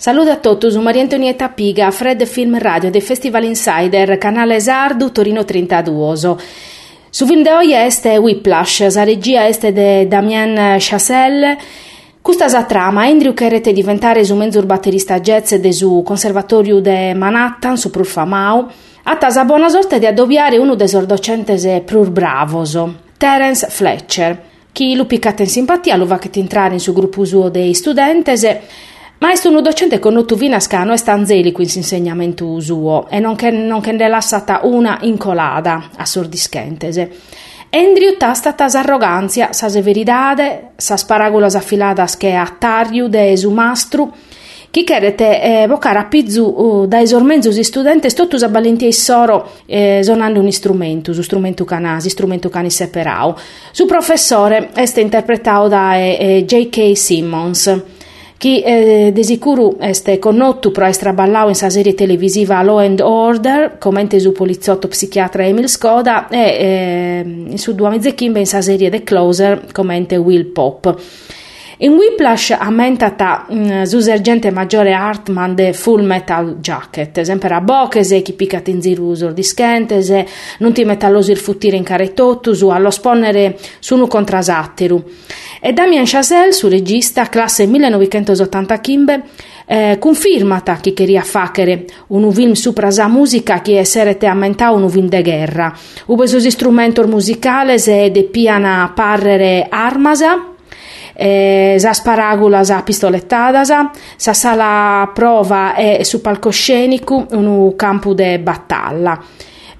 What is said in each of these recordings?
Saluto a tutti, sono Maria Antonietta Piga, Fred Film Radio del Festival Insider, canale Sardu, Torino 32. Su film di oggi è Whiplash, la regia è di Damien Chazelle. Questa la trama, Andrew cherete diventare su mezzo batterista jazz del su conservatorio di Manhattan, su Prur Famau, la buona sorte di addobbiare uno dei suoi docenti più bravos, Terence Fletcher, che lo piccate in simpatia, lo va che entrare in su gruppo suo dei studenti ma è un docente con ottuvina scano e stanzeli qui insegnamento suo e non che, non che ne lassata una incolada, assurdischentese. Andrew ta stata arroganzia, sa severidade, sa sparagulas affiladas che a tariu de su mastru, chi cherete eh, vocare a pizzu uh, da esormenzus studentes totus a balentie soro eh, zonando un strumento, su strumento canasi, strumento cani separau. Su professore este interpretado da eh J.K. Simmons che eh, de sicuro este connotto pro estra ballau in sa serie televisiva Law and Order, commente su poliziotto psichiatra Emil Skoda, e eh, su due mezze kimbe in sa serie The Closer, commente Will Pop. In Whiplash ammentata mm, su sergente maggiore Hartman de Full Metal Jacket, sempre a bochese, chi piccat in zirusor di schentese, non ti metallosi il futtire in caretottusu, allo sponnere su un contrasattiru. E Damien Chazelle, su regista, classe 1980 Kimbe, eh, confermata che queria fare un film supra la musica che essere ammentà un film de guerra. Ube sus strumenti musicali e de piana parrere armasa, eh, sa sparagulas sa pistolettadas, sa sala prova è su palcoscenico un campo de battaglia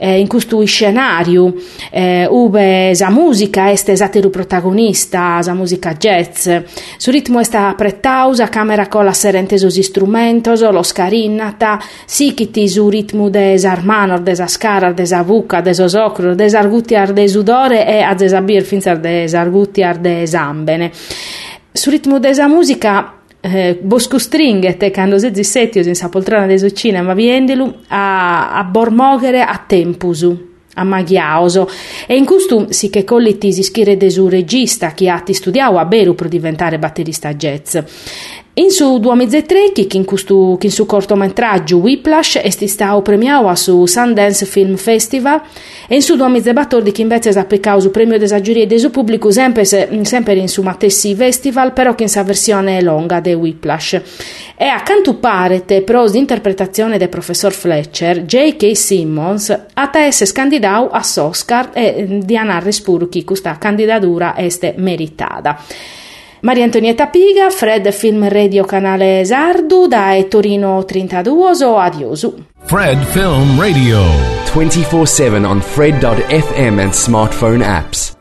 eh, in questo scenario eh, ube la musica este esateru protagonista, la musica jazz. Su ritmo esta apretausa, camera con la serentesos instrumentos, lo scarinnata, sichiti su ritmo de armanor, de scarar, de vuca, de socro, de argutiar de sudore e a desabir finzar de argutiar de zambene. Su ritmo desa musica eh, Bosco Stringhet, quando si zissettios in sa poltrona de su cinema viendelu, a, a bormoghere a tempusu a Maghiaoso. E in questo si che colliti si schire de su regista che ha studiato a Beru per diventare batterista jazz in su 2003, che in, questo, che in su cortometraggio Whiplash è stato premiato su Sundance Film Festival e in su 2014 che invece è applicato su premio della giuria del suo pubblico sempre, sempre in su Matessi Festival, però che in sa versione lunga di Whiplash. E accanto parete pros di interpretazione del professor Fletcher, J.K. Simmons ha tesse scandidato a Oscar e di anare spuro che questa candidatura è meritata. Maria Antonietta Piga, Fred Film Radio canale Sardu, da Torino 32 o adiosu. Fred Film Radio 24/7 on fred.fm and smartphone apps.